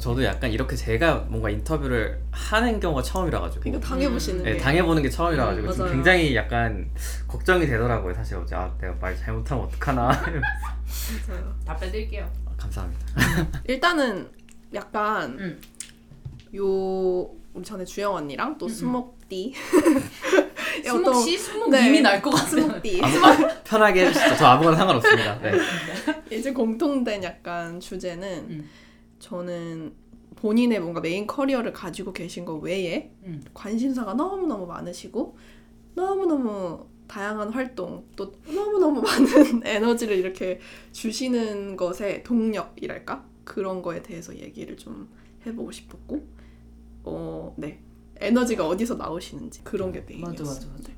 저도 약간 이렇게 제가 뭔가 인터뷰를 하는 경우가 처음이라 가지고 이거 당해보시는 네, 게 당해보는 게 처음이라 가지고 음. 굉장히 약간 걱정이 되더라고요 사실 어제 아 내가 말 잘못하면 어떡하나. 답변 드릴게요. 아, 감사합니다 일단은 약간 음. 요 우리 전에 주영 언니랑 또. 스목디 수목 씨, 수목 네. 님이 날 것 같아요. 아무, 편하게 해주시죠 저 아무거나 상관없습니다 네. 이제 공통된 약간 주제는 음. 저는 본인의 뭔가 메인 커리어를 가지고 계신 것 외에 음. 관심사가 너무너무 많으시고 너무너무 다양한 활동 또 너무너무 많은 에너지를 이렇게 주시는 것의 동력이랄까? 그런 거에 대해서 얘기를 좀 해보고 싶었고 어, 네. 에너지가 어디서 나오시는지 그런 게 메인이었어요. 맞아, 맞아, 맞아.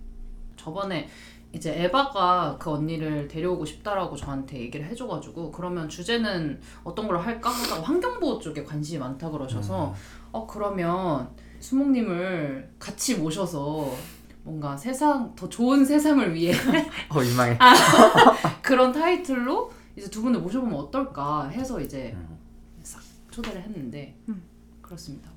저번에 이제 에바가 그 언니를 데려오고 싶다라고 저한테 얘기를 해줘가지고 그러면 주제는 어떤 걸로 할까 하다가 환경보호 쪽에 관심이 많다 그러셔서 어 그러면 수목님을 같이 모셔서 뭔가 세상 더 좋은 세상을 위해 어 민망해 그런 타이틀로 이제 두 분을 모셔보면 어떨까 해서 이제 음, 싹 초대를 했는데 음. 그렇습니다.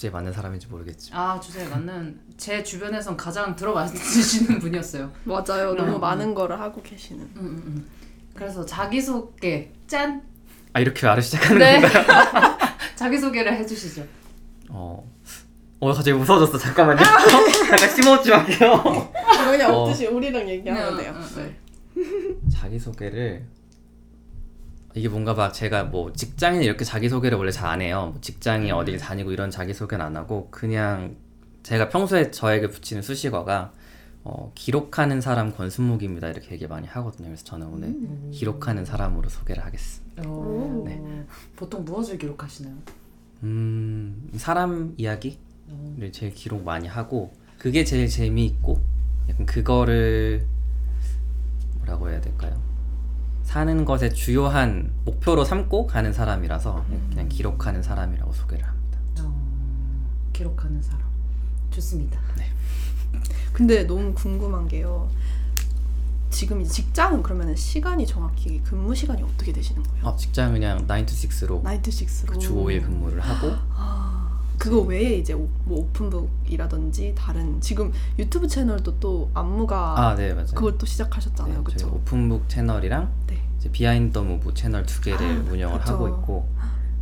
주제에 맞는 사람인지 모르겠지만 아 주제에 맞는 제 주변에선 가장 들어맞으시는 분이었어요. 맞아요. 음. 너무 많은 거를 하고 계시는. 음, 음, 음. 그래서 자기 소개 짠. 아 이렇게 말을 시작하는 네. 건가요? 자기 소개를 해주시죠. 어, 어 갑자기 무서워졌어 잠깐만요 잠깐 심호흡 좀 할게요 그냥 어. 없듯이 우리랑 얘기하면 네, 돼요. 음, 네. 자기소개를 이게 뭔가 막 제가 뭐 직장인 이렇게 자기소개를 원래 잘 안 해요. 뭐 직장이 어딜 다니고 이런 자기소개는 안 하고 그냥 제가 평소에 저에게 붙이는 수식어가 어, 기록하는 사람 권순목입니다 이렇게 얘기 많이 하거든요. 그래서 저는 오늘 음. 기록하는 사람으로 소개를 하겠습니다. 어, 네. 보통 무엇을 기록하시나요? 음, 사람 이야기를 어. 제일 기록 많이 하고 그게 제일 재미있고 약간 그거를 뭐라고 해야 될까요? 사는 것의 주요한 목표로 삼고 가는 사람이라서 그냥 기록하는 사람이라고 소개를 합니다. 어, 기록하는 사람. 좋습니다. 근데 너무 궁금한 게요. 지금 이 직장은 그러면 시간이 정확히 근무 시간이 어떻게 되시는 거예요? 어, 직장 그냥 9 to 6로 nine to six로 주 5일 근무를 하고 아, 그거 외에 이제 오, 뭐 오픈북이라든지 다른 지금 유튜브 채널도 또 안무가 아, 네, 맞아요. 그걸 또 시작하셨잖아요, 네, 저희 그렇죠? 오픈북 채널이랑 네. 이제 Behind the Move 채널 두 개를 아, 운영을 그쵸. 하고 있고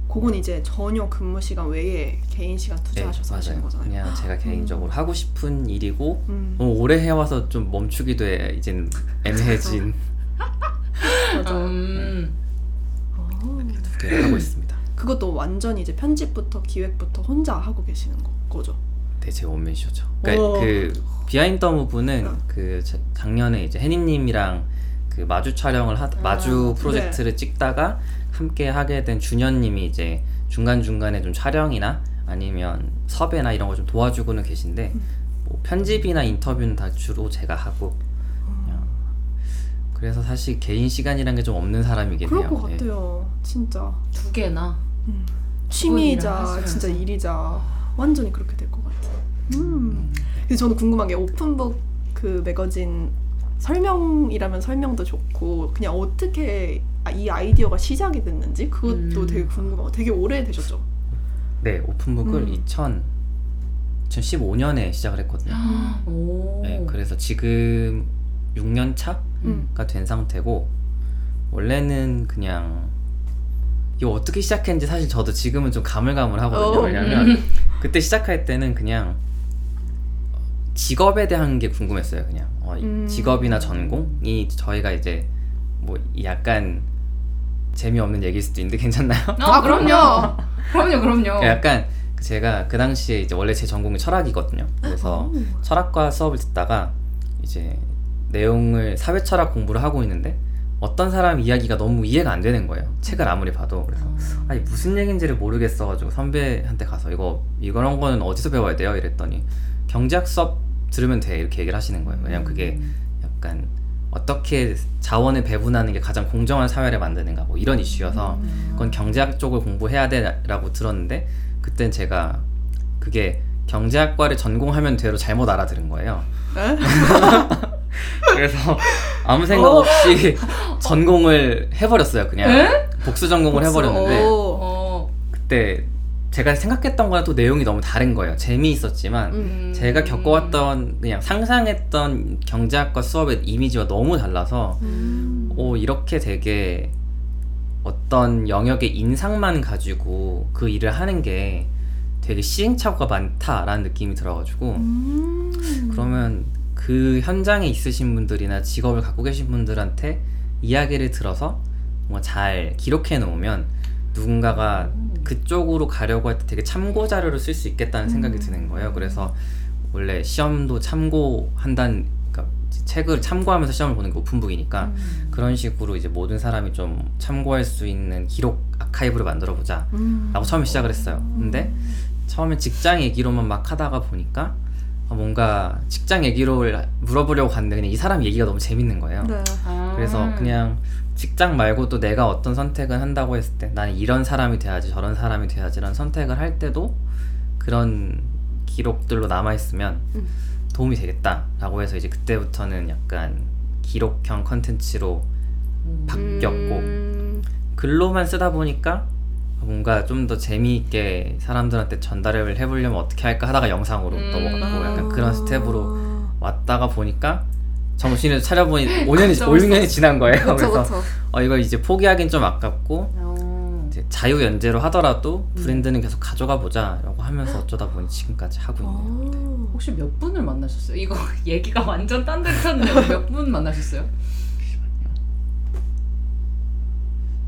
그건 이제 전혀 근무 시간 외에 개인 시간 투자하셔서 하시는 거잖아요. 네, 그냥 제가 개인적으로 하고 싶은 일이고 음, 너무 오래 해와서 좀 멈추기도 해 이제는 애매해진 맞아. 음. 어. 두 개를 하고 있습니다. 그것도 완전히 이제 편집부터 기획부터 혼자 하고 계시는 거, 거죠. 네, 제 원맨쇼죠. 그러니까 오. 그 Behind the Move는 어. 그 자- 작년에 이제 혜님님이랑 그 마주 촬영을 하 아, 마주 네. 프로젝트를 찍다가 함께 하게 된 준현님이 이제 중간 중간에 좀 촬영이나 아니면 섭외나 이런 거 좀 도와주고는 계신데 음. 뭐 편집이나 인터뷰는 다 주로 제가 하고 그냥 그래서 사실 개인 시간이란 게 좀 없는 사람이긴 그럴. 것 네. 같아요, 진짜. 두 개나. 음. 취미이자. 진짜 일이자 완전히 그렇게 될 것 같아요. 음. 근데 저는 궁금한 게 오픈북 그 매거진 설명이라면 설명도 좋고 그냥 어떻게 아- 이 아이디어가 시작이 됐는지 그것도 음. 되게 궁금하고 되게 오래 되셨죠? 네, 오픈북을 음. 2000 2015년에 시작을 했거든요. 오. 네, 그래서 지금 6년 차가 음. 된 상태고 원래는 그냥 이거 어떻게 시작했는지 사실 저도 지금은 좀 가물가물하거든요. 어, 왜냐면 음. 그때 시작할 때는 그냥 직업에 대한 게 궁금했어요. 그냥 어, 이 음. 직업이나 전공이 저희가 이제 뭐 약간 재미없는 얘기일 수도 있는데 괜찮나요? 아, 그럼요. 그럼요, 그럼요. 약간 제가 그 당시에 이제 원래 제 전공이 철학이거든요. 그래서 오. 철학과 수업을 듣다가 이제 내용을 사회 철학 공부를 하고 있는데 어떤 사람 이야기가 너무 이해가 안 되는 거예요. 책을 아무리 봐도 그래서 아니 무슨 얘기인지를 모르겠어가지고 선배한테 가서 이거 이런 거는 어디서 배워야 돼요? 이랬더니 경제학 수업 들으면 돼 이렇게 얘기를 하시는 거예요. 왜냐면 그게 약간 어떻게 자원을 배분하는 게 가장 공정한 사회를 만드는가 뭐 이런 이슈여서 그건 경제학 쪽을 공부해야 돼라고 들었는데 그땐 제가 그게 경제학과를 전공하면 돼로 잘못 알아들은 거예요. 에? 그래서 아무 생각 없이 전공을 해버렸어요. 그냥 복수 전공을 해버렸는데 오. 어. 그때 제가 생각했던 거랑 또 내용이 너무 다른 거예요. 재미있었지만 음. 제가 겪어왔던 그냥 상상했던 경제학과 수업의 이미지와 너무 달라서 음. 오 이렇게 되게 어떤 영역의 인상만 가지고 그 일을 하는 게 되게 시행착오가 많다라는 느낌이 들어가지고 음. 그러면 그 현장에 있으신 분들이나 직업을 갖고 계신 분들한테 이야기를 들어서 뭔가 잘 기록해 놓으면 누군가가 그쪽으로 가려고 할 때 되게 참고 자료로 쓸수 있겠다는 생각이 드는 거예요. 그래서 원래 시험도 참고한다는 그러니까 책을 참고하면서 시험을 보는 게 오픈북이니까 그런 식으로 이제 모든 사람이 좀 참고할 수 있는 기록 아카이브를 만들어 보자. 음. 라고 처음에 시작을 했어요. 근데 처음에 직장 얘기로만 막 하다가 보니까 어, 뭔가 직장 얘기를 물어보려고 갔는데 그냥 이 사람 얘기가 너무 재밌는 거예요. 네. 아. 그래서 그냥 직장 말고도 내가 어떤 선택을 한다고 했을 때 나는 이런 사람이 돼야지 저런 사람이 돼야지라는 선택을 할 때도 그런 기록들로 남아 있으면 음. 도움이 되겠다라고 해서 이제 그때부터는 약간 기록형 컨텐츠로 바뀌었고 음. 글로만 쓰다 보니까 뭔가 좀 더 재미있게 사람들한테 전달을 해보려면 어떻게 할까 하다가 영상으로 음. 넘어갔고 약간 그런 스텝으로 아. 왔다가 보니까 정신을 차려보니 5년이 깜짝 5, 6년이 지난 거예요. 그쵸 그래서 그쵸. 어 이거 이제 포기하긴 좀 아깝고 어. 이제 자유 연재로 하더라도 음. 브랜드는 계속 가져가 보자라고 하면서 어쩌다 보니 지금까지 하고 있네요. 어. 혹시 몇 분을 만나셨어요? 이거 얘기가 완전 딴데 탔는데 몇 분 만나셨어요?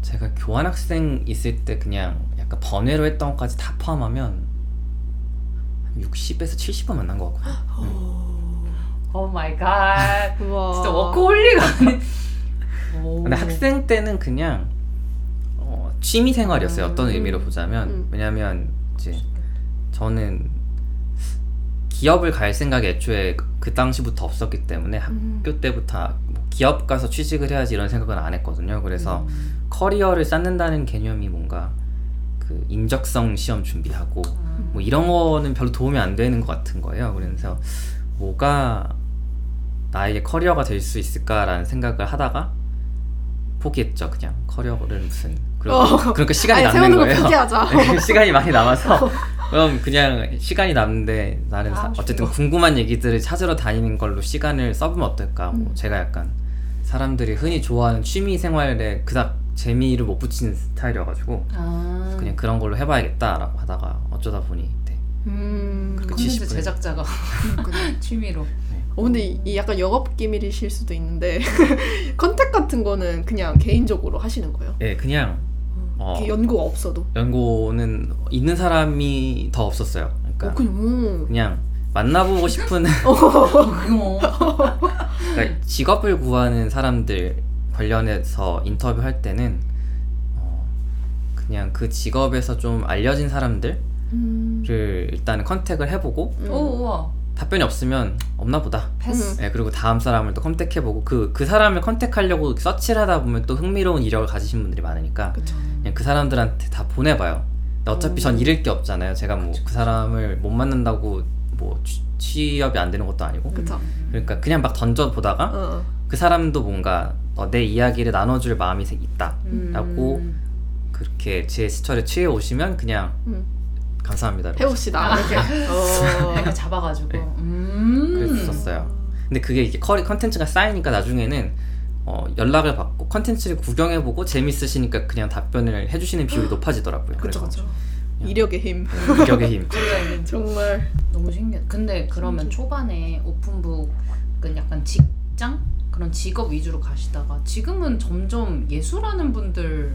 제가 교환학생 있을 때 그냥 약간 번외로 했던 것까지 다 포함하면 한 60에서 70번 만난 것 같거든요. Oh my god. 우와. 진짜 워커홀릭 아니. 오. 근데 학생 때는 그냥 어, 취미 생활이었어요. 어떤 음. 의미로 보자면 음. 왜냐면 이제 저는 기업을 갈 생각이 애초에 그- 그 당시부터 없었기 때문에 음. 학교 때부터 뭐 기업 가서 취직을 해야지 이런 생각은 안 했거든요. 그래서 음. 커리어를 쌓는다는 개념이 뭔가 그 인적성 시험 준비하고 음. 뭐 이런 거는 별로 도움이 안 되는 것 같은 거예요. 그래서 뭐가 나에게 커리어가 될 수 있을까라는 생각을 하다가 포기했죠. 그냥 커리어를 무슨 그러, 어. 그러니까 시간이 아니, 남는 거 거예요. 네, 시간이 많이 남아서 그럼 그냥 시간이 남는데 나는 사- 하고 싶은 어쨌든 거. 궁금한 얘기들을 찾으러 다니는 걸로 시간을 써보면 어떨까? 뭐 음. 제가 약간 사람들이 흔히 좋아하는 취미 생활에 그닥 재미를 못 붙이는 스타일이어가지고 아. 그냥 그런 걸로 해봐야겠다라고 하다가 어쩌다 보니 네. 음. 그렇게 콘텐츠 70분. 제작자가 취미로. 어, 근데 이, 이 약간 영업 기밀이실 수도 있는데 컨택 같은 거는 그냥 개인적으로 하시는 거예요? 네, 그냥 어, 연구가 없어도. 연고는 있는 사람이 더 없었어요. 그러니까 어, 그냥 음. 그냥 만나보고 싶은 어. 그러니까 직업을 구하는 사람들 관련해서 인터뷰할 때는 어, 그냥 그 직업에서 좀 알려진 사람들을 음. 일단은 컨택을 해보고 음. 오 우와. 답변이 없으면 없나 보다. 패스. 네, 그리고 다음 사람을 또 컨택해보고 그, 그 사람을 컨택하려고 서치를 하다 보면 또 흥미로운 이력을 가지신 분들이 많으니까 그쵸. 그냥 그 사람들한테 다 보내봐요. 근데 어차피 전 오. 잃을 게 없잖아요. 제가 뭐 그 사람을 못 만난다고 뭐 취- 취업이 안 되는 것도 아니고. 그쵸. 그러니까 그냥 막 던져보다가 어. 그 사람도 뭔가 어, 내 이야기를 나눠줄 마음이 생- 있다. 음. 라고 그렇게 제 스토리에 취해 오시면 그냥 음. 감사합니다. 해봅시다. 이렇게. 어. 이렇게 잡아가지고. 네. 음. 그랬었어요. 근데 그게 이게 커리 컨텐츠가 쌓이니까 나중에는 어, 연락을 받고 컨텐츠를 구경해보고 재밌으시니까 그냥 답변을 해주시는 비율이 높아지더라고요. 그쵸 그쵸. 이력의 힘. 이격의 힘. 정말. 너무 신기해. 근데 그러면 초반에 오픈북은 약간 직장 그런 직업 위주로 가시다가 지금은 점점 예술하는 분들을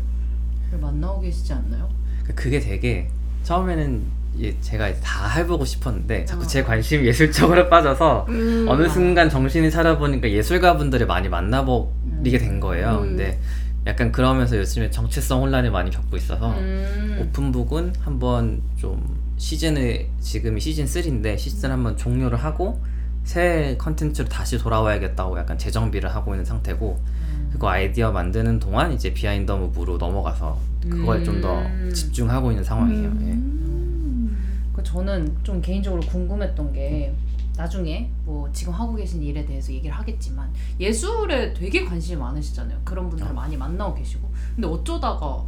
만나고 계시지 않나요? 그게 되게 처음에는 예, 제가 다 해보고 싶었는데 자꾸 어. 제 관심이 예술적으로 빠져서 음. 어느 순간 정신이 차려보니까 예술가분들을 많이 만나버리게 된 거예요. 음. 근데 약간 그러면서 요즘에 정체성 혼란을 많이 겪고 있어서 음. 오픈북은 한번 좀 시즌을 지금이 시즌 3인데 시즌 한번 종료를 하고 새 컨텐츠로 다시 돌아와야겠다고 약간 재정비를 하고 있는 상태고 음. 그거 아이디어 만드는 동안 이제 Behind Move로 넘어가서 그걸 좀더 음. 집중하고 있는 상황이에요. 예. 음. 그저 저는 좀 개인적으로 궁금했던 게 나중에 뭐 지금 하고 계신 일에 대해서 얘기를 하겠지만 예술에 되게 관심이 많으시잖아요. 그런 분들 어. 많이 만나고 계시고 근데 어쩌다가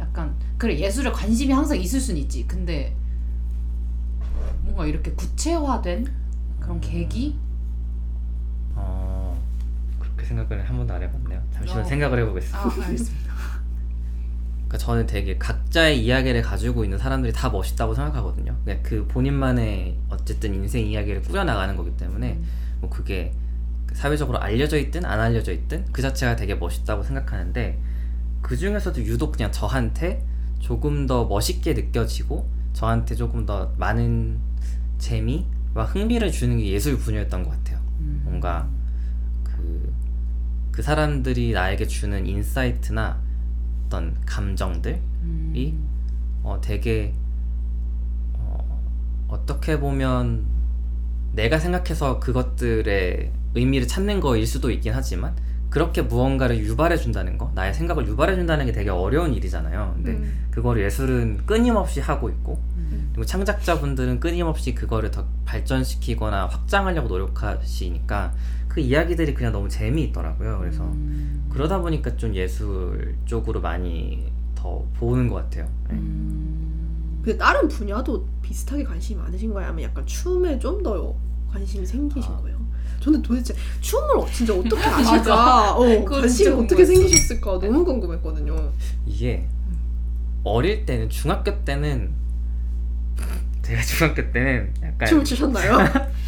약간 그래 예술에 관심이 항상 있을 순 있지. 근데 뭔가 이렇게 구체화된 그런 계기? 어 그렇게 생각을 한 번도 안 해봤네요. 잠시만 어. 생각을 해보겠습니다. 아 알겠습니다. 그러니까 저는 되게 각자의 이야기를 가지고 있는 사람들이 다 멋있다고 생각하거든요. 그냥 그 본인만의 어쨌든 인생 이야기를 꾸려나가는 거기 때문에 뭐 그게 사회적으로 알려져 있든 안 알려져 있든 그 자체가 되게 멋있다고 생각하는데 그 중에서도 유독 그냥 저한테 조금 더 멋있게 느껴지고 저한테 조금 더 많은 재미와 흥미를 주는 게 예술 분야였던 것 같아요. 음. 뭔가 그, 그 사람들이 나에게 주는 insight나 어떤 감정들이 음. 어, 되게 어, 어떻게 보면 내가 생각해서 그것들의 의미를 찾는 거일 수도 있긴 하지만 그렇게 무언가를 유발해 준다는 거 나의 생각을 유발해 준다는 게 되게 어려운 일이잖아요 근데 음. 그걸 예술은 끊임없이 하고 있고 음. 그리고 창작자분들은 끊임없이 그거를 더 발전시키거나 확장하려고 노력하시니까 그 이야기들이 그냥 너무 재미있더라고요 그래서 음. 그러다 보니까 좀 예술 쪽으로 많이 더 보는 것 같아요. 네. 음. 근데 다른 분야도 비슷하게 관심이 많으신 거예요? 아니면 약간 춤에 좀 더 관심이 생기신 아. 거예요? 저는 도대체 춤을 어- 진짜 어떻게 아실까? 어, 관심이 어떻게. 생기셨을까? 너무 궁금했거든요. 이게 어릴 때는 중학교 때는 제가 중학교 때는 약간 춤을 추셨나요?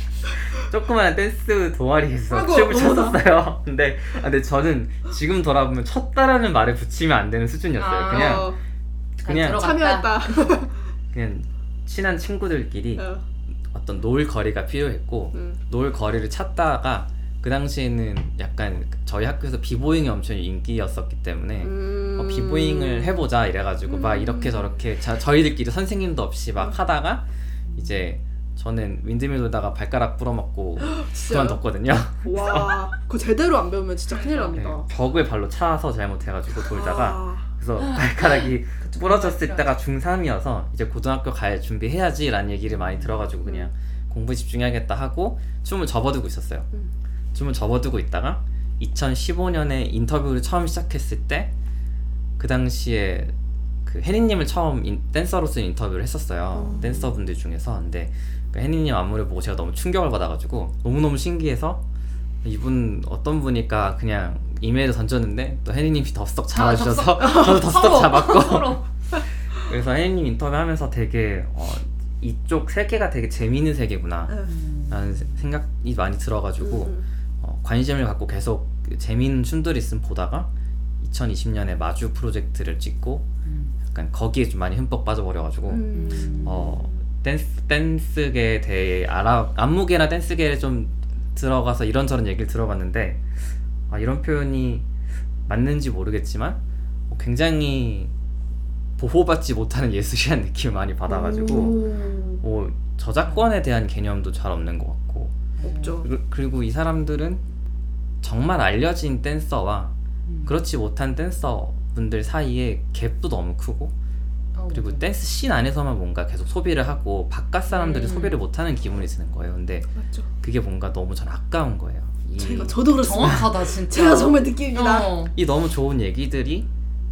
조그마한 댄스 동아리에서 아이고, 춤을. 췄었어요. 근데 아, 근데 저는 지금 돌아보면 췄다라는 말을 붙이면 안 되는 수준이었어요. 아. 그냥 어, 그냥 들어갔다. 참여했다. 그냥 친한 친구들끼리 어, 어떤 놀 거리가 필요했고 음. 놀 거리를 찾다가 그 당시에는 약간 저희 학교에서 비보잉이 엄청 인기였었기 때문에 음. 어, 비보잉을 해보자 이래가지고 막 음. 이렇게 저렇게 자, 저희들끼리 선생님도 없이 막 음. 하다가 이제 저는 windmill 돌다가 발가락 부러먹고? 그만뒀거든요. 와, 그거 제대로 안 배우면 진짜 큰일 네, 납니다. 벽을 발로 차서 잘못해가지고 돌다가 아, 그래서 발가락이 부러졌을. 때가 중3이어서 이제 고등학교 갈 준비해야지 라는 얘기를 많이 들어가지고 그냥 공부에 집중해야겠다 하고 춤을 접어두고 있었어요. 음. 춤을 접어두고 있다가 2015년에 인터뷰를 처음 시작했을 때 그 당시에 그 혜니님을 처음 인- 댄서로서 인터뷰를 했었어요. 음. 댄서분들 중에서 근데 그 혜니님 안무를 보고 제가 너무 충격을 받아가지고 너무너무 신기해서 이분 어떤 분일까 그냥 이메일을 던졌는데 또 혜니님이 덥석 잡아주셔서 저도 덥석 잡았고. 그래서 혜니님 인터뷰하면서 되게 어, 이쪽 세계가 되게 재미있는 세계구나 음. 라는 세- 생각이 많이 들어가지고 음. 어, 관심을 갖고 계속 그 재미있는 춤들이 있으면 보다가 2020년에 마주 프로젝트를 찍고 약간 거기에 좀 많이 흠뻑 빠져버려가지고 음. 어, 댄스, 댄스계에 대해 알아 안무계나 댄스계에 좀 들어가서 이런저런 얘기를 들어봤는데 아, 이런 표현이 맞는지 모르겠지만 어, 굉장히 보호받지 못하는 예술이라는 느낌을 많이 받아가지고 오. 뭐 저작권에 대한 개념도 잘 없는 것 같고 없죠. 그리고- 그리고 이 사람들은 정말 알려진 댄서와 음. 그렇지 못한 댄서 분들 사이에 갭도 너무 크고 어, 그리고. 댄스 씬 안에서만 뭔가 계속 소비를 하고 바깥 사람들이 음. 소비를 못하는 기분이 드는 거예요. 근데 맞죠. 그게 뭔가 너무 전 아까운 거예요. 이, 제가 저도 그렇습니다. 정확하다 진짜. 제가 정말 느낍니다. 어. 이 너무 좋은 얘기들이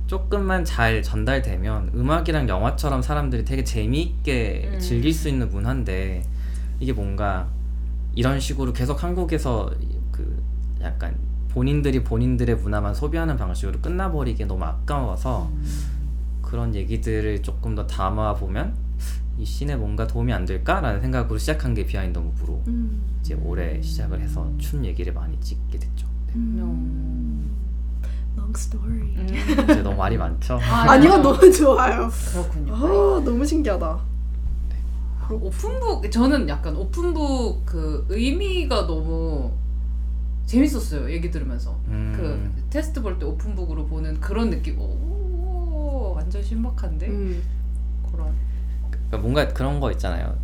조금만 잘 전달되면 음악이랑 영화처럼 사람들이 되게 재미있게 음. 즐길 수 있는 문화인데 이게 뭔가 이런 식으로 계속 한국에서 그 약간 본인들이 본인들의 문화만 소비하는 방식으로 끝나버리기 너무 아까워서 그런 얘기들을 조금 더 담아 보면 이 scene에 뭔가 도움이 안 될까라는 생각으로 시작한 게 Behind Move로 음. 이제 올해 시작을 해서 춤 얘기를 많이 찍게 됐죠. 네. 음. Long story. 음. 이제 너무 말이 많죠. 아 니요, 너무 좋아요. 그렇군요. 아, 너무 신기하다. 오픈북 저는 약간 오픈북 그 의미가 너무 재밌었어요. 얘기 들으면서 음. 그 테스트 볼 때 오픈북으로 보는 그런 느낌. 오 완전 신박한데 음. 그런. 그러니까 뭔가 그런 거 있잖아요.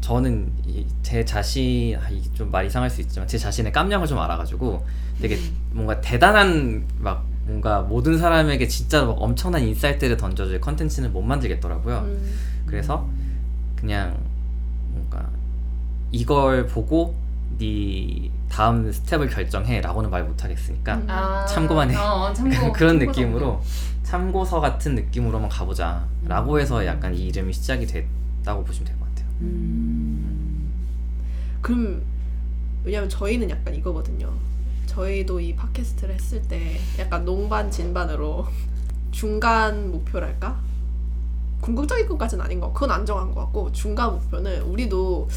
저는 이- 제 자신 아, 이게 좀 말 이 상할 수 있지만 제 자신의 깜냥을 좀 알아가지고 되게 뭔가 대단한 막 뭔가 모든 사람에게 진짜 막 엄청난 insight를 던져줄 컨텐츠는 못 만들겠더라고요. 음. 그래서 그냥 뭔가 이걸 보고 네 다음 스텝을 결정해라고는 말 못하겠으니까 음. 아, 참고만 해. 어, 참고, 그런 참고 느낌으로 참고 서 같은 느낌으로만 가보자라고 해서 약간 이 이름이 시작이 됐다고 보시면 될 것 같아요. 음. 그럼 왜냐면 저희는 약간 이거거든요. 저희도 이 팟캐스트를 했을 때 약간 농반 진반으로 중간 목표랄까? 궁극적인 것까지는 아닌 거. 그건 안 정한 것 같고 중간 목표는 우리도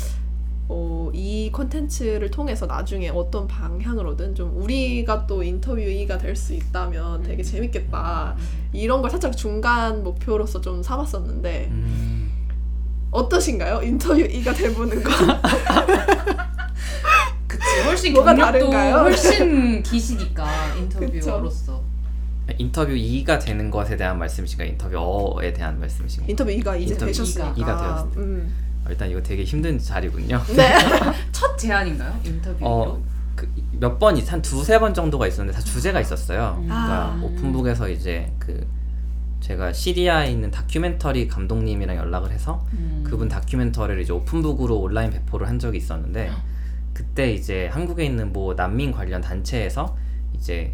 어, 이 컨텐츠를 통해서 나중에 어떤 방향으로든 좀 우리가 또 인터뷰이가 될 수 있다면 되게 재밌겠다. 이런 걸 살짝 중간 목표로서 좀 삼았었는데 음, 어떠신가요? 인터뷰이가 돼보는 거. 그치 훨씬 뭐가 경력도 다른가요? 훨씬 기시니까 인터뷰어로서 인터뷰 2가 되는 것에 대한 말씀이신가 인터뷰 어에 대한 말씀이신가 인터뷰 이가 이제 인터뷰 되셨으니까. 이가 되었을 음. 어, 일단 이거 되게 힘든 자리군요. 네. 첫 제안인가요 인터뷰로? 어, 그몇 번이 한 두세 번 정도가 있었는데 다 주제가 있었어요. 음. 그러니까 아. 오픈북에서 이제 그 제가 시리아에 있는 다큐멘터리 감독님이랑 연락을 해서 음. 그분 다큐멘터리를 이제 오픈북으로 온라인 배포를 한 적이 있었는데 그때 이제 한국에 있는 뭐 난민 관련 단체에서 이제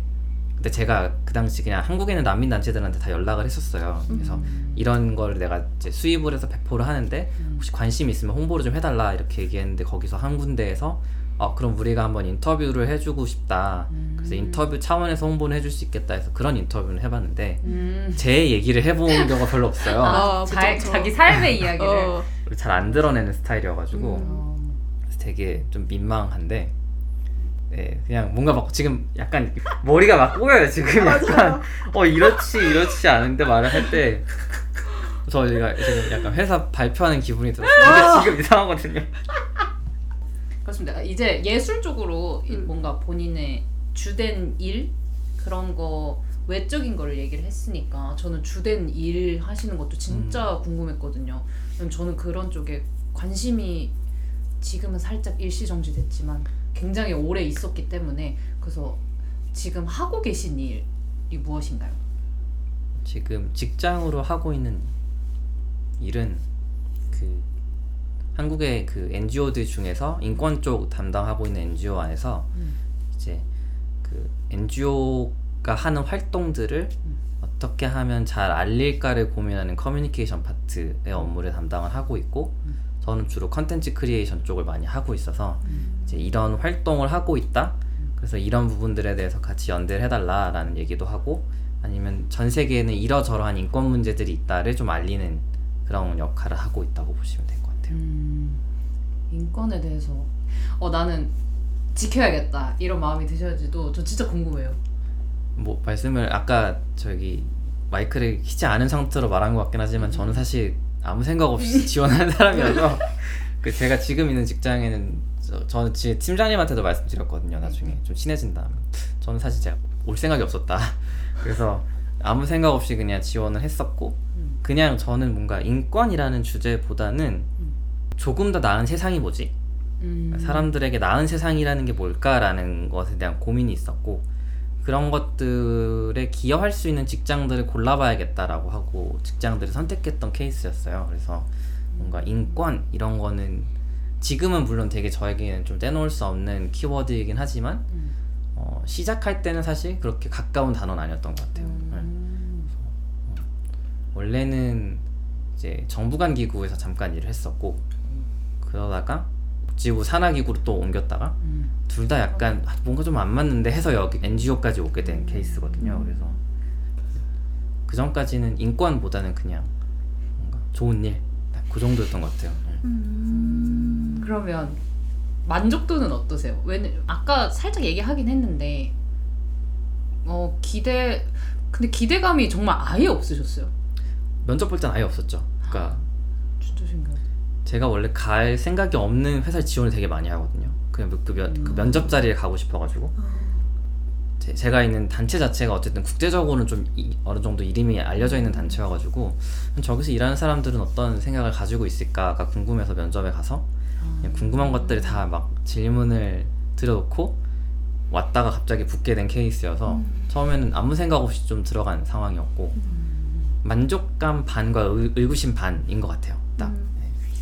그때 제가 그 당시 그냥 한국에 있는 난민 단체들한테 다 연락을 했었어요. 그래서 이런 걸 내가 이제 수입을 해서 배포를 하는데 음. 혹시 관심 있으면 홍보를 좀 해달라 이렇게 얘기했는데 거기서 한 군데에서 어 그럼 우리가 한번 인터뷰를 해주고 싶다. 음. 그래서 인터뷰 차원에서 홍보는 해줄 수 있겠다 해서 그런 인터뷰는 해봤는데 음. 제 얘기를 해본 경우가 별로 없어요. 아, 아, 자. 자기 삶의 이야기를 어. 잘안 드러내는 스타일이어가지고 음. 어. 그래서 되게 좀 민망한데 네 그냥 뭔가 막 지금 약간 머리가 막 꼬여요 지금 약간 어 이렇지 이렇지 않은데 말을 할 때 저희가 지금 약간 회사 발표하는 기분이 들어서 이게 지금 이상하거든요. 그렇습니다. 이제 예술 쪽으로 이 음. 뭔가 본인의 주된 일 그런 거 외적인 거를 얘기를 했으니까 저는 주된 일 하시는 것도 진짜 궁금했거든요. 왜냐면 저는 그런 쪽에 관심이 지금은 살짝 일시정지됐지만 굉장히 오래 있었기 때문에 그래서 지금 하고 계신 일이 무엇인가요? 지금 직장으로 하고 있는 일은 그 한국의 그 NGO들 중에서 인권 쪽 담당하고 있는 NGO 안에서 음. 이제 그 NGO가 하는 활동들을 음. 어떻게 하면 잘 알릴까를 고민하는 커뮤니케이션 파트의 업무를 담당을 하고 있고 음. 저는 주로 컨텐츠 creation 쪽을 많이 하고 있어서 음. 이제 이런 활동을 하고 있다. 그래서 이런 부분들에 대해서 같이 연대를 해달라라는 얘기도 하고 아니면 전 세계에는 이러저러한 인권 문제들이 있다를 좀 알리는 그런 역할을 하고 있다고 보시면 될 것 같아요. 음, 인권에 대해서 어 나는 지켜야겠다 이런 마음이 드셔야지도 저 진짜 궁금해요. 뭐 말씀을 아까 저기 마이크를 키지 않은 상태로 말한 것 같긴 하지만 저는 사실 아무 생각 없이 지원하는 사람이어서 그 제가 지금 있는 직장에는 저, 저는 지 팀장님한테도 말씀드렸거든요. 나중에 좀 친해진 다음에 저는 사실 제가 올 생각이 없었다. 그래서 아무 생각 없이 그냥 지원을 했었고 음. 그냥 저는 뭔가 인권이라는 주제보다는 조금 더 나은 세상이 뭐지? 음. 사람들에게 나은 세상이라는 게 뭘까라는 것에 대한 고민이 있었고 그런 것들에 기여할 수 있는 직장들을 골라봐야겠다라고 하고 직장들을 선택했던 케이스였어요. 그래서 뭔가 인권 이런 거는 지금은 물론 되게 저에게는 좀 떼놓을 수 없는 키워드이긴 하지만 음. 어, 시작할 때는 사실 그렇게 가까운 단어는 아니었던 것 같아요. 네. 음. 원래는 이제 정부간 기구에서 잠깐 일을 했었고 그러다가 복 지부 산하기구로 또 옮겼다가 음. 둘다 약간 아, 뭔가 좀 안 맞는데 해서 여기 NGO까지 오게 된 케이스거든요. 그래서 그 전까지는 인권보다는 그냥 뭔가 좋은 일, 딱그 정도였던 것 같아요. 네. 음. 그러면 만족도는 어떠세요? 왜냐 아까 살짝 얘기하긴 했는데 어 기대 근데 기대감이 정말 아예 없으셨어요. 면접 볼 땐 아예 없었죠. 그러니까 진짜 신기해. 제가 원래 갈 생각이 없는 회사에 지원을 되게 많이 하거든요. 그냥 그, 면, 그 음. 면접 자리에 가고 싶어가지고 제, 제가 있는 단체 자체가 어쨌든 국제적으로는 좀 이- 어느 정도 이름이 알려져 있는 단체여가지고 저기서 일하는 사람들은 어떤 생각을 가지고 있을까가 궁금해서 면접에 가서 그냥 궁금한 것들을 다막 질문을 들어놓고 왔다가 갑자기 붙게 된 케이스여서 처음에는 아무 생각 없이 좀 들어간 상황이었고 만족감 반과 의, 의구심 반인 것 같아요. 있다. 음.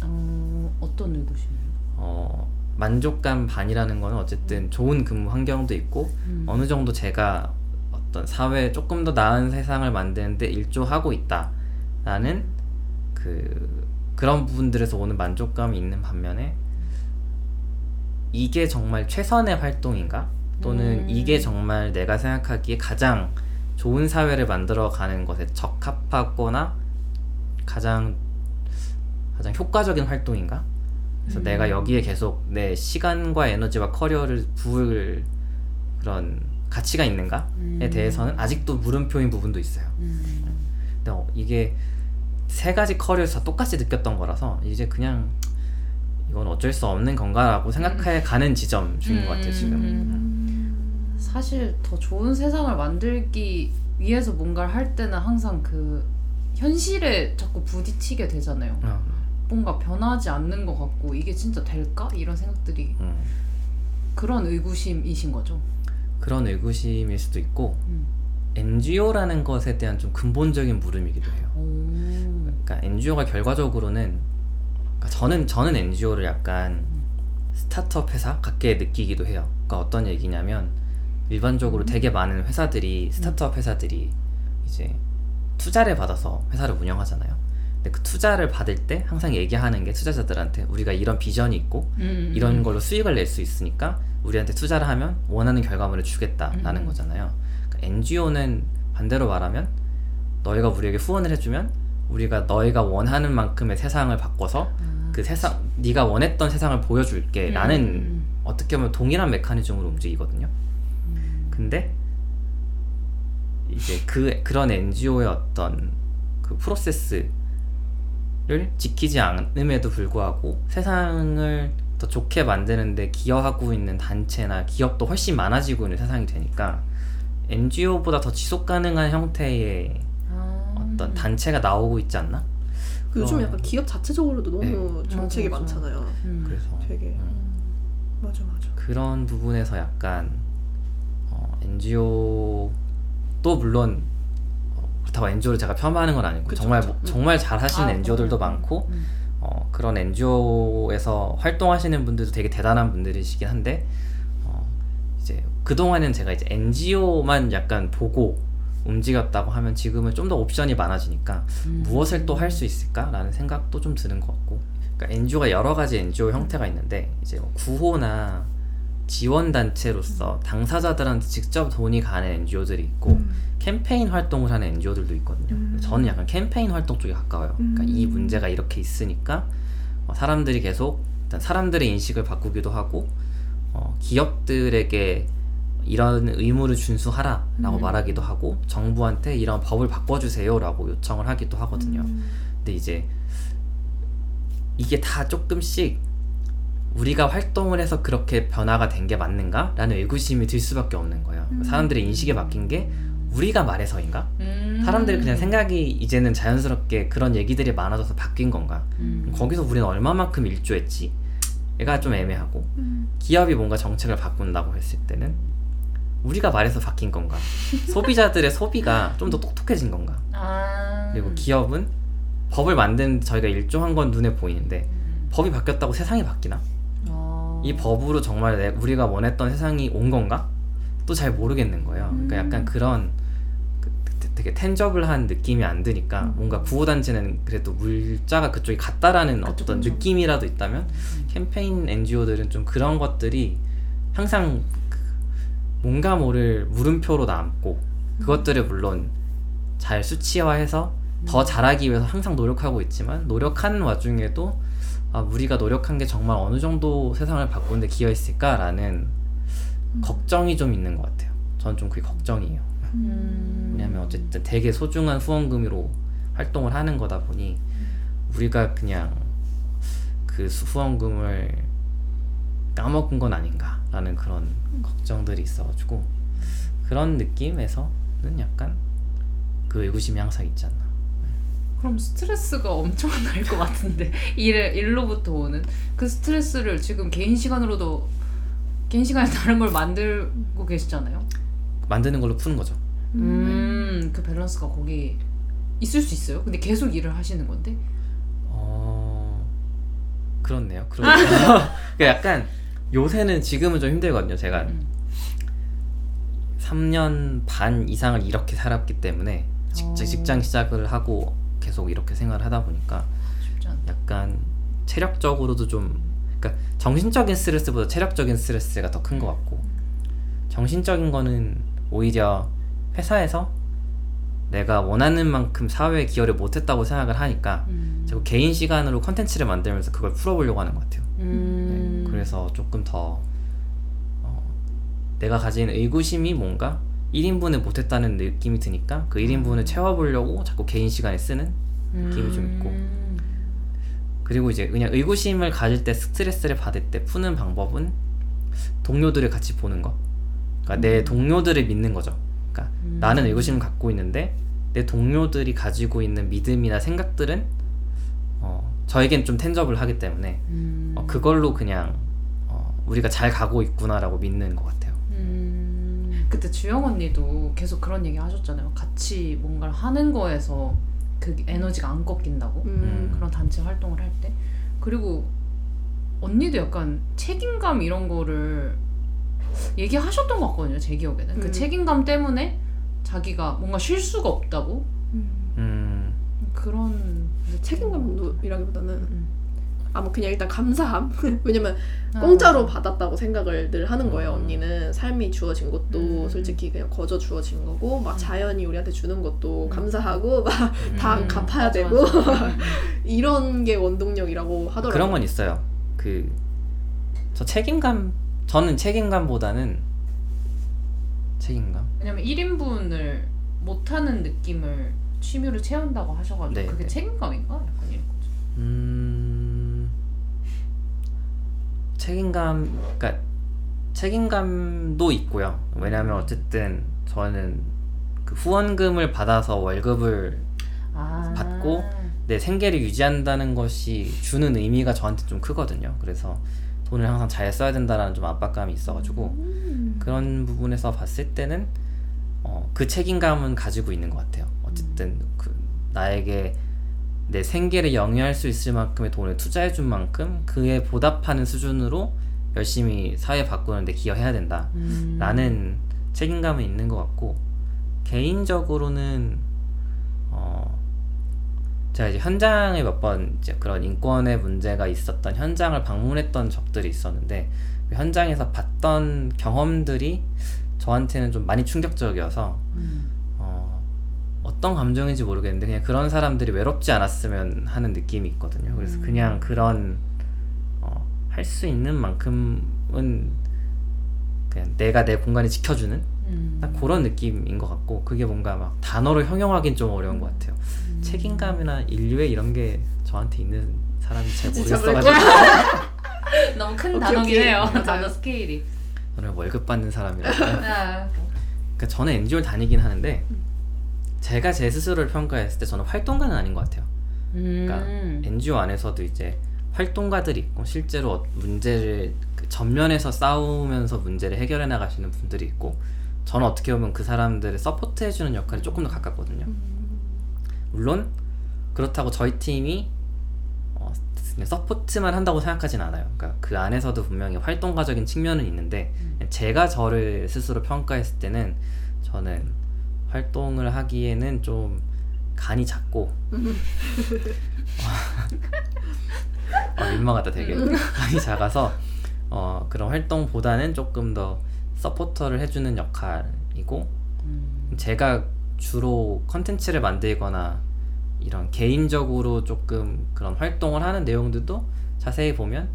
네. 어, 어떤 의구심이에요? 어, 만족감 반이라는 거는 어쨌든 좋은 근무 환경도 있고 음. 어느 정도 제가 어떤 사회에 조금 더 나은 세상을 만드는데 일조하고 있다라는 그 그런 부분들에서 오는 만족감이 있는 반면에 이게 정말 최선의 활동인가 또는 음. 이게 정말 내가 생각하기에 가장 좋은 사회를 만들어 가는 것에 적합하거나 가장 가장 효과적인 활동인가 그래서 음. 내가 여기에 계속 내 시간과 에너지와 커리어를 부을 그런 가치가 있는가에 음. 대해서는 아직도 물음표인 부분도 있어요. 음. 근데 어, 이게 세 가지 커리어에서 다 똑같이 느꼈던 거라서 이제 그냥 이건 어쩔 수 없는 건가라고 생각해 가는 지점 중인 것 같아요 지금. 음. 사실 더 좋은 세상을 만들기 위해서 뭔가를 할 때는 항상 그 현실에 자꾸 부딪히게 되잖아요. 어, 뭔가 변하지 않는 것 같고 이게 진짜 될까? 이런 생각들이 음. 그런 의구심이신 거죠. 그런 의구심일 수도 있고 음. NGO라는 것에 대한 좀 근본적인 물음이기도 해요. 오. 그러니까 NGO가 결과적으로는 그러니까 저는 저는 NGO를 약간 스타트업 회사 같게 느끼기도 해요. 그러니까 어떤 얘기냐면 일반적으로 되게 많은 회사들이 스타트업 회사들이 이제 투자를 받아서 회사를 운영하잖아요. 근데 그 투자를 받을 때 항상 얘기하는 게 투자자들한테 우리가 이런 비전이 있고 음, 이런 음. 걸로 수익을 낼 수 있으니까 우리한테 투자를 하면 원하는 결과물을 주겠다라는 음. 거잖아요. NGO는 반대로 말하면 너희가 우리에게 후원을 해주면 우리가 너희가 원하는 만큼의 세상을 바꿔서 아. 그 세상 네가 원했던 세상을 보여줄게라는 음. 어떻게 보면 동일한 메커니즘으로 움직이거든요. 음. 근데 이제 그 그런 NGO의 어떤 그 프로세스 를 지키지 않음에도 불구하고 세상을 더 좋게 만드는데 기여하고 있는 단체나 기업도 훨씬 많아지고 있는 세상이 되니까 NGO보다 더 지속 가능한 형태의 아. 어떤 단체가 나오고 있지 않나? 그 요즘 어. 약간 기업 자체적으로도 너무 네. 정책이 맞아, 맞아. 많잖아요. 음. 그래서 되게 음. 맞아 맞아. 그런 부분에서 약간 어, NGO도 물론 어, 그렇다고 NGO를 제가 폄하하는 건 아니고 그쵸, 정말 그쵸. 뭐- 음. 정말 잘 하시는 아, NGO들도 음. 많고 음. 어, 그런 NGO에서 활동하시는 분들도 되게 대단한 분들이시긴 한데 어, 이제 그 동안은 제가 이제 NGO만 약간 보고 움직였다고 하면 지금은 좀 더 옵션이 많아지니까 음. 무엇을 또 할 수 있을까라는 생각도 좀 드는 것 같고 그러니까 NGO가 여러 가지 NGO 형태가 있는데 이제 뭐 구호나 지원 단체로서 당사자들한테 직접 돈이 가는 NGO들이 있고 음. 캠페인 활동을 하는 NGO들도 있거든요. 음. 저는 약간 캠페인 활동 쪽에 가까워요. 그러니까 음. 이 문제가 이렇게 있으니까 어, 사람들이 계속 일단 사람들의 인식을 바꾸기도 하고 어, 기업들에게 이런 의무를 준수하라라고 음. 말하기도 하고 정부한테 이런 법을 바꿔주세요라고 요청을 하기도 하거든요. 음. 근데 이제 이게 다 조금씩 우리가 활동을 해서 그렇게 변화가 된 게 맞는가 라는 의구심이 들 수밖에 없는 거예요. 음. 사람들의 인식이 바뀐 게 우리가 말해서인가? 음. 사람들이 그냥 생각이 이제는 자연스럽게 그런 얘기들이 많아져서 바뀐 건가? 음. 거기서 우리는 얼마만큼 일조했지? 얘가 좀 애매하고 음. 기업이 뭔가 정책을 바꾼다고 했을 때는 우리가 말해서 바뀐 건가? 소비자들의 소비가 좀 더 똑똑해진 건가? 아. 그리고 기업은 법을 만든 저희가 일조한 건 눈에 보이는데 음. 법이 바뀌었다고 세상이 바뀌나? 어. 이 법으로 정말 내- 우리가 원했던 세상이 온 건가? 또 잘 모르겠는 거예요. 그러니까 음. 약간 그런 그- 되- 되게 텐저블한 느낌이 안 드니까 음. 뭔가 구호단체는 그래도 물자가 그쪽이 같다라는 그쵸, 어떤 그쵸. 느낌이라도 있다면 음. 캠페인 NGO들은 좀 그런 것들이 항상 그 뭔가 모를 물음표로 남고 그것들을 물론 잘 수치화해서 더 잘하기 위해서 항상 노력하고 있지만 노력하는 와중에도 아, 우리가 노력한 게 정말 어느 정도 세상을 바꾸는데 기여했을까라는 걱정이 좀 있는 것 같아요. 저는 좀 그게 걱정이에요. 음. 왜냐하면 어쨌든 되게 소중한 후원금으로 활동을 하는 거다 보니 우리가 그냥 그 수- 후원금을 까먹은 건 아닌가라는 그런 걱정들이 있어가지고 그런 느낌에서는 약간 그 의구심이 항상 않나. 그럼 스트레스가 엄청날 것 같은데 일 일로부터 오는 그 스트레스를 지금 개인 시간으로도 개인 시간에 다른 걸 만들고 계시잖아요. 만드는 걸로 푸는 거죠. 음, 그 밸런스가 거기 있을 수 있어요. 근데 계속 일을 하시는 건데. 어... 그렇네요. 그렇네요. 그 약간 요새는 지금은 좀 힘들거든요. 제가 음. 3년 반 이상을 이렇게 살았기 때문에 직, 어. 직장 시작을 하고 계속 이렇게 생활을 하다 보니까. 약간 체력적으로도 좀 그러니까 정신적인 스트레스보다 체력적인 스트레스가 더 큰 것 같고 정신적인 거는 오히려 회사에서 내가 원하는 만큼 사회에 기여를 못했다고 생각을 하니까 음. 자꾸 개인 시간으로 컨텐츠를 만들면서 그걸 풀어보려고 하는 것 같아요. 음. 네, 그래서 조금 더 어, 내가 가진 의구심이 뭔가 1인분을 못했다는 느낌이 드니까 그 1인분을 채워보려고 자꾸 개인 시간에 쓰는 느낌이 좀 있고. 음. 그리고 이제 그냥 의구심을 가질 때 스트레스를 받을 때 푸는 방법은 동료들을 같이 보는 거. 그러니까 내 동료들을 믿는 거죠. 그러니까 음. 나는 의구심을 갖고 있는데 내 동료들이 가지고 있는 믿음이나 생각들은 어, 저에겐 좀 텐저블 하기 때문에 음. 어, 그걸로 그냥 어, 우리가 잘 가고 있구나라고 믿는 것 같아요. 음. 그때 주영 언니도 계속 그런 얘기 하셨잖아요. 같이 뭔가를 하는 거에서 그 에너지가 안 꺾인다고. 음. 그런 단체 활동을 할 때. 그리고 언니도 약간 책임감 이런 거를 얘기하셨던 것 같거든요. 제 기억에는. 그 음. 책임감 때문에 자기가 뭔가 쉴 수가 없다고 음, 그런 책임감이라기보다는 음. 아무 그냥 일단 감사함. 왜냐면 아. 공짜로 받았다고 생각을 늘 하는 거예요. 음. 언니는 삶이 주어진 것도 음. 솔직히 그냥 거저 주어진 거고 막 음. 자연이 우리한테 주는 것도 음. 감사하고 막다 음. 갚아야 맞아, 되고 맞아. 음. 이런 게 원동력이라고 하더라고요. 그런 건 있어요. 그 저 책임감 저는 책임감보다는 책임감. 왜냐면 1인분을 못하는 느낌을 취미로 채운다고 하셔가지고 네, 그게 네. 책임감인가? 약간 이런 거죠. 음 책임감 그러니까 책임감도 있고요. 왜냐하면 어쨌든 저는 그 후원금을 받아서 월급을 아. 받고 내 생계를 유지한다는 것이 주는 의미가 저한테 좀 크거든요. 그래서 돈을 항상 잘 써야 된다라는 좀 압박감이 있어가지고 음. 그런 부분에서 봤을 때는 어, 그 책임감은 가지고 있는 것 같아요. 어쨌든 그 나에게 내 생계를 영위할 수 있을 만큼의 돈을 투자해 준 만큼 그에 보답하는 수준으로 열심히 사회 바꾸는데 기여해야 된다. 음. 라는 책임감은 있는 것 같고 개인적으로는 어 제가 이제 현장에 몇 번 이제 그런 인권의 문제가 있었던 현장을 방문했던 적들이 있었는데 그 현장에서 봤던 경험들이 저한테는 좀 많이 충격적이어서 음. 어 어떤 감정인지 모르겠는데 그냥 그런 사람들이 외롭지 않았으면 하는 느낌이 있거든요. 그래서 음. 그냥 그런 어, 할 수 있는 만큼은 그냥 내가 내 공간을 지켜주는 음. 딱 그런 느낌인 것 같고 그게 뭔가 막 단어로 형용하기는 좀 어려운 것 같아요. 음. 책임감이나 인류애 이런 게 저한테 있는 사람이 잘 모르겠어가지고 너무 큰 오케이, 단어긴 오케이. 해요. 단어 스케일이. 저는 월급 받는 사람이라서 아. 그러니까 저는 NGO를 다니긴 하는데 제가 제 스스로를 평가했을 때 저는 활동가는 아닌 것 같아요. 그러니까 음. NGO 안에서도 이제 활동가들이 있고 실제로 어- 문제를 그 전면에서 싸우면서 문제를 해결해 나가시는 분들이 있고 저는 어떻게 보면 그 사람들을 support 해주는 역할이 조금 더 가깝거든요. 물론 그렇다고 저희 팀이 어, support만 한다고 생각하진 않아요. 그러니까 그 안에서도 분명히 활동가적인 측면은 있는데 그냥 제가 저를 스스로 평가했을 때는 저는 활동을 하기에는 좀 간이 작고. 아, 민망하다 되게. 간이 작아서 어, 그런 활동보다는 조금 더 서포터를 해주는 역할이고 음. 제가 주로 컨텐츠를 만들거나 이런 개인적으로 조금 그런 활동을 하는 내용들도 자세히 보면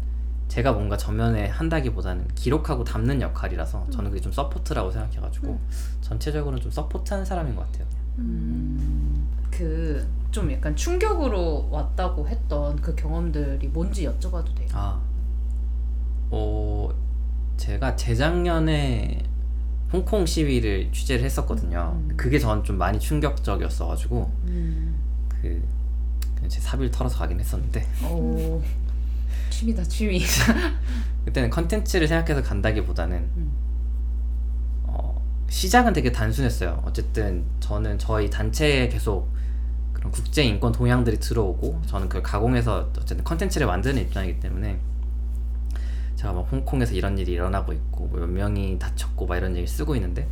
제가 뭔가 전면에 한다기보다는 기록하고 담는 역할이라서 저는 그게 좀 support라고 생각해가지고 전체적으로는 좀 서포트하는 사람인 것 같아요. 음. 그좀 약간 충격으로 왔다고 했던 그 경험들이 뭔지 여쭤봐도 돼요. 아, 어, 제가 재작년에 홍콩 시위를 취재를 했었거든요. 음. 그게 전 좀 많이 충격적이었어가지고 음. 그제 사비를 털어서 가긴 했었는데 오. 취미다 취미. 그때는 컨텐츠를 생각해서 간다기보다는 음. 어, 시작은 되게 단순했어요. 어쨌든 저는 저희 단체에 계속 그런 국제 인권 동향들이 들어오고 저는 그걸 가공해서 어쨌든 컨텐츠를 만드는 입장이기 때문에 제가 막 홍콩에서 이런 일이 일어나고 있고 뭐몇 명이 다쳤고 막 이런 얘기 쓰고 있는데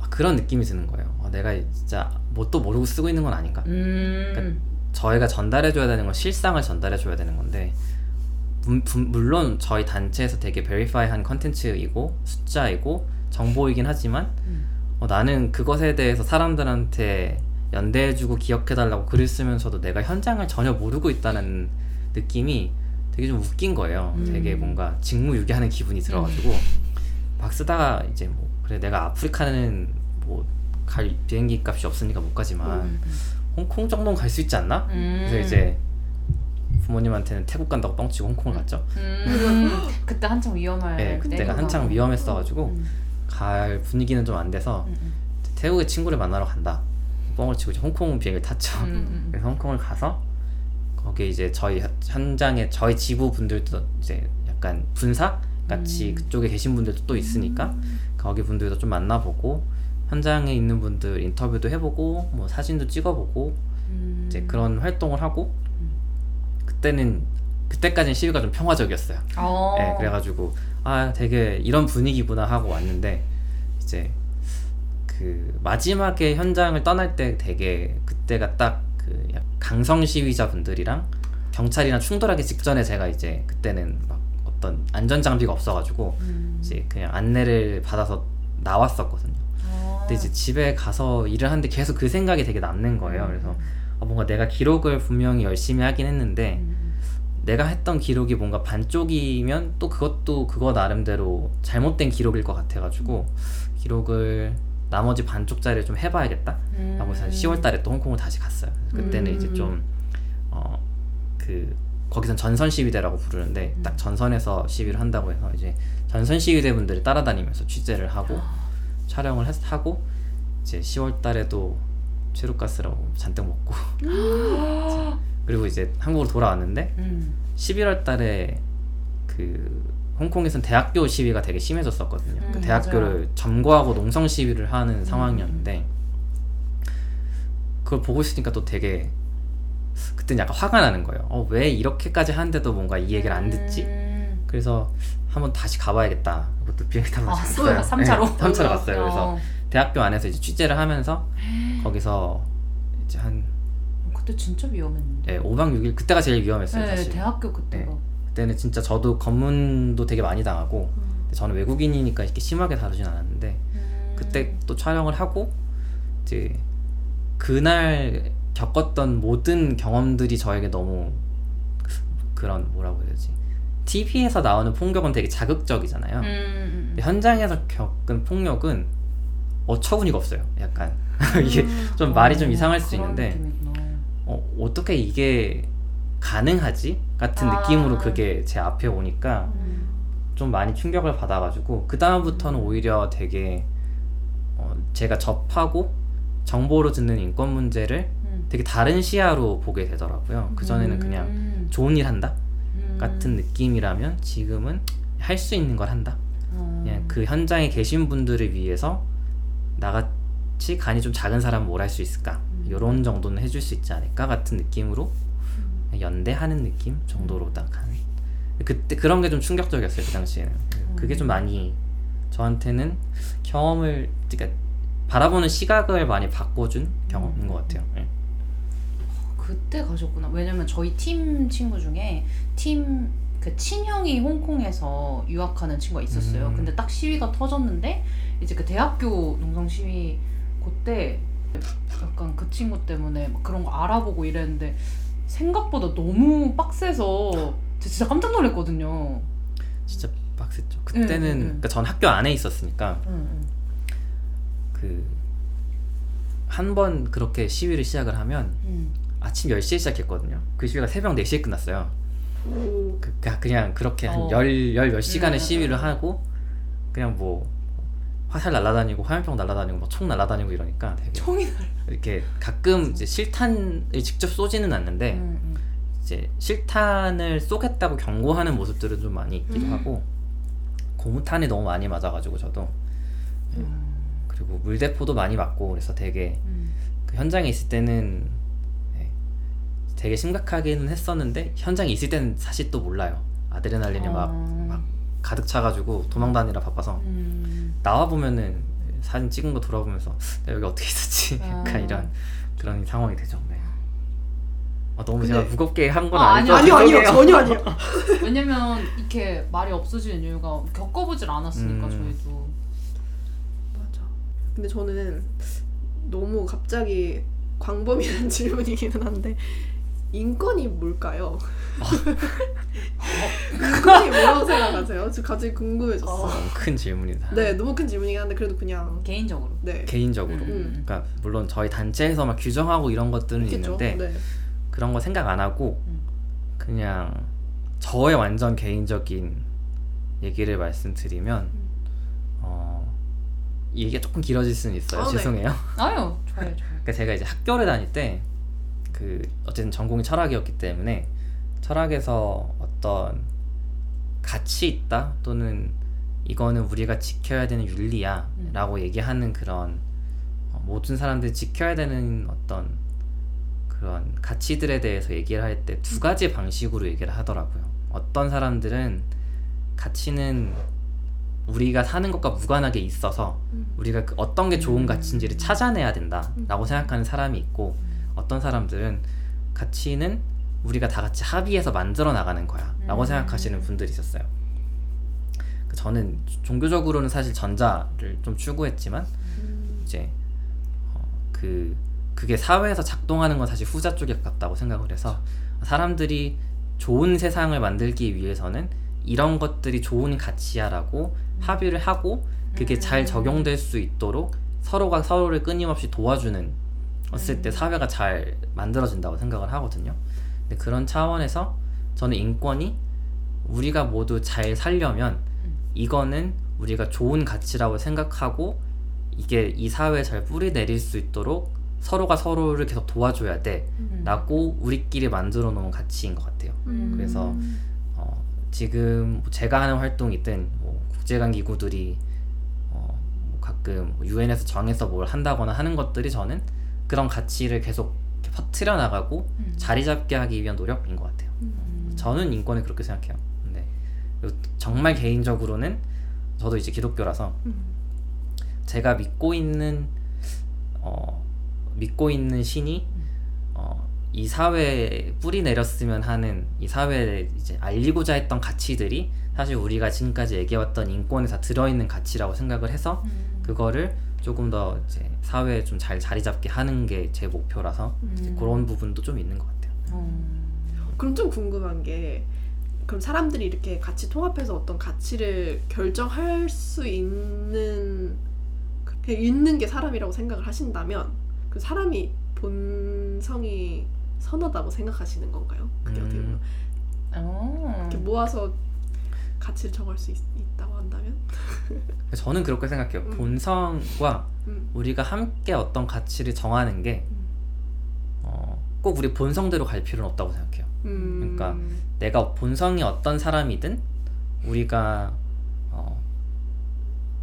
아, 그런 느낌이 드는 거예요. 아, 내가 진짜 뭣도 모르고 쓰고 있는 건 아닌가? 음. 저희가 전달해줘야 되는 건 실상을 전달해줘야 되는 건데 물론 저희 단체에서 되게 베리파이한 컨텐츠이고 숫자이고 정보이긴 하지만 음. 어, 나는 그것에 대해서 사람들한테 연대해주고 기억해달라고 글을 쓰면서도 내가 현장을 전혀 모르고 있다는 느낌이 되게 좀 웃긴 거예요. 음. 되게 뭔가 직무유기하는 기분이 들어가지고 막 쓰다가 이제 뭐 그래 내가 아프리카는 뭐 갈 비행기 값이 없으니까 못 가지만 음. 홍콩 정도는 갈 수 있지 않나? 음. 그래서 이제 부모님한테는 태국 간다고 뻥치고 홍콩을 갔죠. 음. 그때 한창 위험할 네, 그때가. 한창 위험했어가지고 음. 갈 분위기는 좀 안 돼서 음, 음. 태국에 친구를 만나러 간다. 뻥을 치고 이제 홍콩 비행기를 탔죠. 음, 음. 그래서 홍콩을 가서 거기 이제 저희 현- 현장에 저희 지부 분들도 이제 약간 분사 같이 음. 그쪽에 계신 분들도 또 있으니까 거기 분들도 좀 만나보고 현장에 있는 분들 인터뷰도 해보고 뭐 사진도 찍어보고 음. 이제 그런 활동을 하고 음. 그때는 그때까지는 시위가 좀 평화적이었어요. 어. 네, 그래가지고 아 되게 이런 분위기구나 하고 왔는데 이제 그 마지막에 현장을 떠날 때 되게 그때가 딱 그 강성 시위자 분들이랑 경찰이랑 충돌하기 직전에 제가 이제 그때는 막 어떤 안전 장비가 없어가지고 음. 이제 그냥 안내를 받아서 나왔었거든요. 어. 근데 이제 집에 가서 일을 하는데 계속 그 생각이 되게 남는 거예요. 그래서 아, 뭔가 내가 기록을 분명히 열심히 하긴 했는데 음. 내가 했던 기록이 뭔가 반쪽이면 또 그것도 그거 나름대로 잘못된 기록일 것 같아가지고 기록을 나머지 반쪽짜리를 좀 해봐야겠다 음. 라고 해서 10월 달에 또 홍콩을 다시 갔어요 그때는 음. 이제 좀 어 그 거기선 전선 시위대라고 부르는데 음. 딱 전선에서 시위를 한다고 해서 이제 전선 시위대 분들이 따라다니면서 취재를 하고 촬영을 했, 하고 이제 10월 달에도 최루가스라고 잔뜩 먹고 그리고 이제 한국으로 돌아왔는데 음. 11월 달에 그 홍콩에선 대학교 시위가 되게 심해졌었거든요. 음, 그 대학교를 맞아요. 점거하고 농성 시위를 하는 상황이었는데 그걸 보고 있으니까 또 되게 그때는 약간 화가 나는 거예요. 어, 왜 이렇게까지 하는데도 뭔가 이 얘기를 안 듣지? 음. 그래서 한번 다시 가봐야겠다. 그것도 비행기 타고 아, 또 갔어요. 3차로. 네, 3차로 갔어요. 그래서 어. 대학교 안에서 이제 취재를 하면서 거기서 이제 한 그때 진짜 위험했는데. 네, 5박 6일 그때가 제일 위험했어요. 네, 사실. 대학교 그때가. 네. 그때는 진짜 저도 검문도 되게 많이 당하고 근데 저는 외국인이니까 이렇게 심하게 다루진 않았는데 음. 그때 또 촬영을 하고 이제 그날 겪었던 모든 경험들이 저에게 너무 그런 뭐라고 해야 되지 TV에서 나오는 폭력은 되게 자극적이잖아요 음, 음. 근데 현장에서 겪은 폭력은 어처구니가 없어요 약간 이게 좀 말이 좀 어, 이상할 수 있는데. 어, 어떻게 이게 가능하지? 같은 아. 느낌으로 그게 제 앞에 오니까 음. 좀 많이 충격을 받아가지고 그 다음부터는 오히려 되게 어, 제가 접하고 정보로 듣는 인권 문제를 음. 되게 다른 시야로 보게 되더라고요. 그 전에는 그냥 음. 좋은 일 한다 음. 같은 느낌이라면 지금은 할 수 있는 걸 한다. 음. 그냥 그 현장에 계신 분들을 위해서 나같이 간이 좀 작은 사람은 뭘 할 수 있을까? 음. 이런 정도는 해줄 수 있지 않을까 같은 느낌으로 음. 연대하는 느낌 정도로 딱 한. 그때 그런 게 좀 충격적이었어요 그 당시에는. 그게 좀 많이 저한테는 경험을 그러니까 바라보는 시각을 많이 바꿔준 경험인 것 같아요. 예. 그때 가셨구나. 왜냐면 저희 팀 친구 중에 팀 그 친형이 홍콩에서 유학하는 친구가 있었어요. 음. 근데 딱 시위가 터졌는데 이제 그 대학교 농성 시위 그때 약간 그 친구 때문에 막 그런 거 알아보고 이랬는데 생각보다 너무 빡세서 저 진짜 깜짝 놀랐거든요. 진짜 빡셌죠. 그때는 응, 응, 응. 그러니까 전 학교 안에 있었으니까 응, 응. 그한 번 그렇게 시위를 시작을 하면 응. 아침 10시에 시작했거든요. 그 시위가 새벽 4시에 끝났어요. 오. 그, 그- 그냥 그렇게 한 어. 열, 열 몇 시간을 음, 시위를 음, 음. 하고 그냥 뭐 화살 날라다니고 화염병 날라다니고 뭐총 날라다니고 이러니까 되게 총이 이렇게 가끔 이제 실탄을 직접 쏘지는 않는데 응, 응. 이제 실탄을 쏘겠다고 경고하는 모습들은 좀 많이 있기도 음. 하고 고무탄이 너무 많이 맞아가지고 저도 음. 그리고 물대포도 많이 맞고 그래서 되게 음. 그 현장에 있을 때는 네, 되게 심각하게는 했었는데 현장에 있을 때는 사실 또 몰라요. 아드레날린이 막, 어. 막 가득 차가지고 도망 다니라 바빠서 음. 나와 보면은 사진 찍은 거 돌아보면서 내가 여기 어떻게 있었지? 약간 아. 이런 그런 상황이 되죠. 네. 아, 너무 근데- 제가 무겁게 한 건 아, 아니죠? 아니요, 아니요 아니요 죄송해요. 전혀 아니요. 왜냐면 이렇게 말이 없어지는 이유가 겪어보질 않았으니까 음. 저희도 맞아. 근데 저는 너무 갑자기 광범위한 질문이기는 한데 인권이 뭘까요? 인권이 뭐라고 생각하세요? 저 갑자기 궁금해졌어. 너무 큰 질문이다. 네, 너무 큰 질문이긴 한데 그래도 그냥 개인적으로 네. 개인적으로. 음. 그러니까 물론 저희 단체에서 막 규정하고 이런 것들은 있겠죠. 있는데 네. 그런 거 생각 안 하고 음. 그냥 저의 완전 개인적인 얘기를 말씀드리면 음. 어, 이 얘기가 조금 길어질 수는 있어요. 어, 네. 죄송해요. 아유 좋아요 좋아요 그러니까 제가 이제 학교를 다닐 때 그 어쨌든 전공이 철학이었기 때문에 철학에서 어떤 가치 있다 또는 이거는 우리가 지켜야 되는 윤리야라고 얘기하는 그런 어, 모든 사람들이 지켜야 되는 어떤 그런 가치들에 대해서 얘기를 할 때 두 가지 방식으로 얘기를 하더라고요. 어떤 사람들은 가치는 우리가 사는 것과 무관하게 있어서 음. 우리가 그 어떤 게 좋은 가치인지를 찾아내야 된다라고 음. 생각하는 사람이 있고 어떤 사람들은 가치는 우리가 다 같이 합의해서 만들어 나가는 거야 라고 음. 생각하시는 분들이 있었어요. 그 저는 종교적으로는 사실 전자를 좀 추구했지만 음. 이제 어, 그 그게 사회에서 작동하는 건 사실 후자 쪽에 가깝다고 생각을 해서 사람들이 좋은 세상을 만들기 위해서는 이런 것들이 좋은 가치야라고 합의를 하고 그게 잘 음. 적용될 수 있도록 서로가 서로를 끊임없이 도와주는 었을 때 음. 사회가 잘 만들어진다고 생각을 하거든요. 근데 그런 차원에서 저는 인권이 우리가 모두 잘 살려면 음. 이거는 우리가 좋은 가치라고 생각하고 이게 이 사회에 잘 뿌리 내릴 수 있도록 서로가 서로를 계속 도와줘야 돼 음. 라고 우리끼리 만들어 놓은 가치인 것 같아요. 음. 그래서 어, 지금 제가 하는 활동이든 뭐 국제관 기구들이 어, 뭐 가끔 유엔에서 정해서 뭘 한다거나 하는 것들이 저는 그런 가치를 계속 퍼뜨려 나가고 음. 자리 잡게 하기 위한 노력인 것 같아요. 음. 저는 인권을 그렇게 생각해요. 근데 정말 개인적으로는 저도 이제 기독교라서 음. 제가 믿고 있는 어, 믿고 있는 신이 어, 이 사회에 뿌리 내렸으면 하는 이 사회에 이제 알리고자 했던 가치들이 사실 우리가 지금까지 얘기해왔던 인권에 다 들어있는 가치라고 생각을 해서 음. 그거를 조금 더 이제 사회에 좀 잘 자리 잡게 하는 게 제 목표라서 음. 그런 부분도 좀 있는 것 같아요. 음. 그럼 좀 궁금한 게 그럼 사람들이 이렇게 같이 통합해서 어떤 가치를 결정할 수 있는 그냥 있는 게 사람이라고 생각을 하신다면 그 사람이 본성이 선하다고 생각하시는 건가요? 그게 어떻게 보면 음, 어. 이렇게 모아서 가치를 정할 수 있, 다고 한다면 저는 그렇게 생각해요. 음. 본성과 음. 우리가 함께 어떤 가치를 정하는 게 음. 어, 꼭 우리 본성대로 갈 필요는 없다고 생각해요. 음. 그러니까 내가 본성이 어떤 사람이든 우리가 어,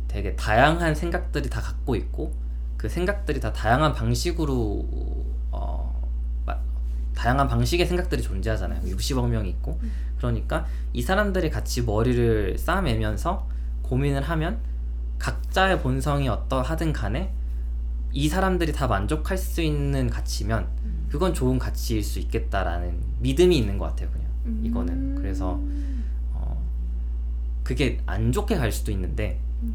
되게 다양한 생각들이 다 갖고 있고 그 생각들이 다 다양한 방식으로 다양한 방식의 생각들이 존재하잖아요. 60억 명이 있고 음. 그러니까 이 사람들이 같이 머리를 싸매면서 고민을 하면 각자의 본성이 어떠하든 간에 이 사람들이 다 만족할 수 있는 가치면 음. 그건 좋은 가치일 수 있겠다라는 믿음이 있는 것 같아요 그냥 이거는 음. 그래서 어, 그게 안 좋게 갈 수도 있는데 음.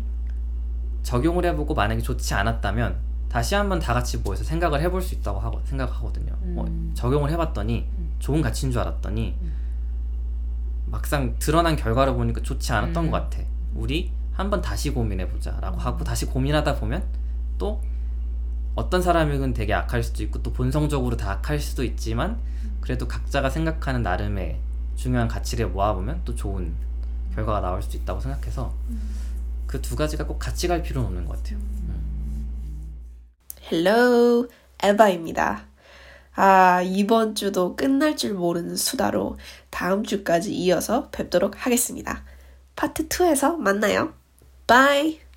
적용을 해보고 만약에 좋지 않았다면 다시 한번 다 같이 모여서 생각을 해볼 수 있다고 하고 생각하거든요 어, 음. 적용을 해봤더니 음. 좋은 가치인 줄 알았더니 음. 막상 드러난 결과를 보니까 좋지 않았던 음. 것 같아 우리 한번 다시 고민해보자 라고 하고 다시 고민하다 보면 또 어떤 사람은 되게 악할 수도 있고 또 본성적으로 다 악할 수도 있지만 그래도 각자가 생각하는 나름의 중요한 가치를 모아보면 또 좋은 결과가 나올 수도 있다고 생각해서 그 두 가지가 꼭 같이 갈 필요는 없는 것 같아요. Hello 에바입니다. 아, 이번 주도 끝날 줄 모르는 수다로 다음 주까지 이어서 뵙도록 하겠습니다. 파트 2에서 만나요. 바이!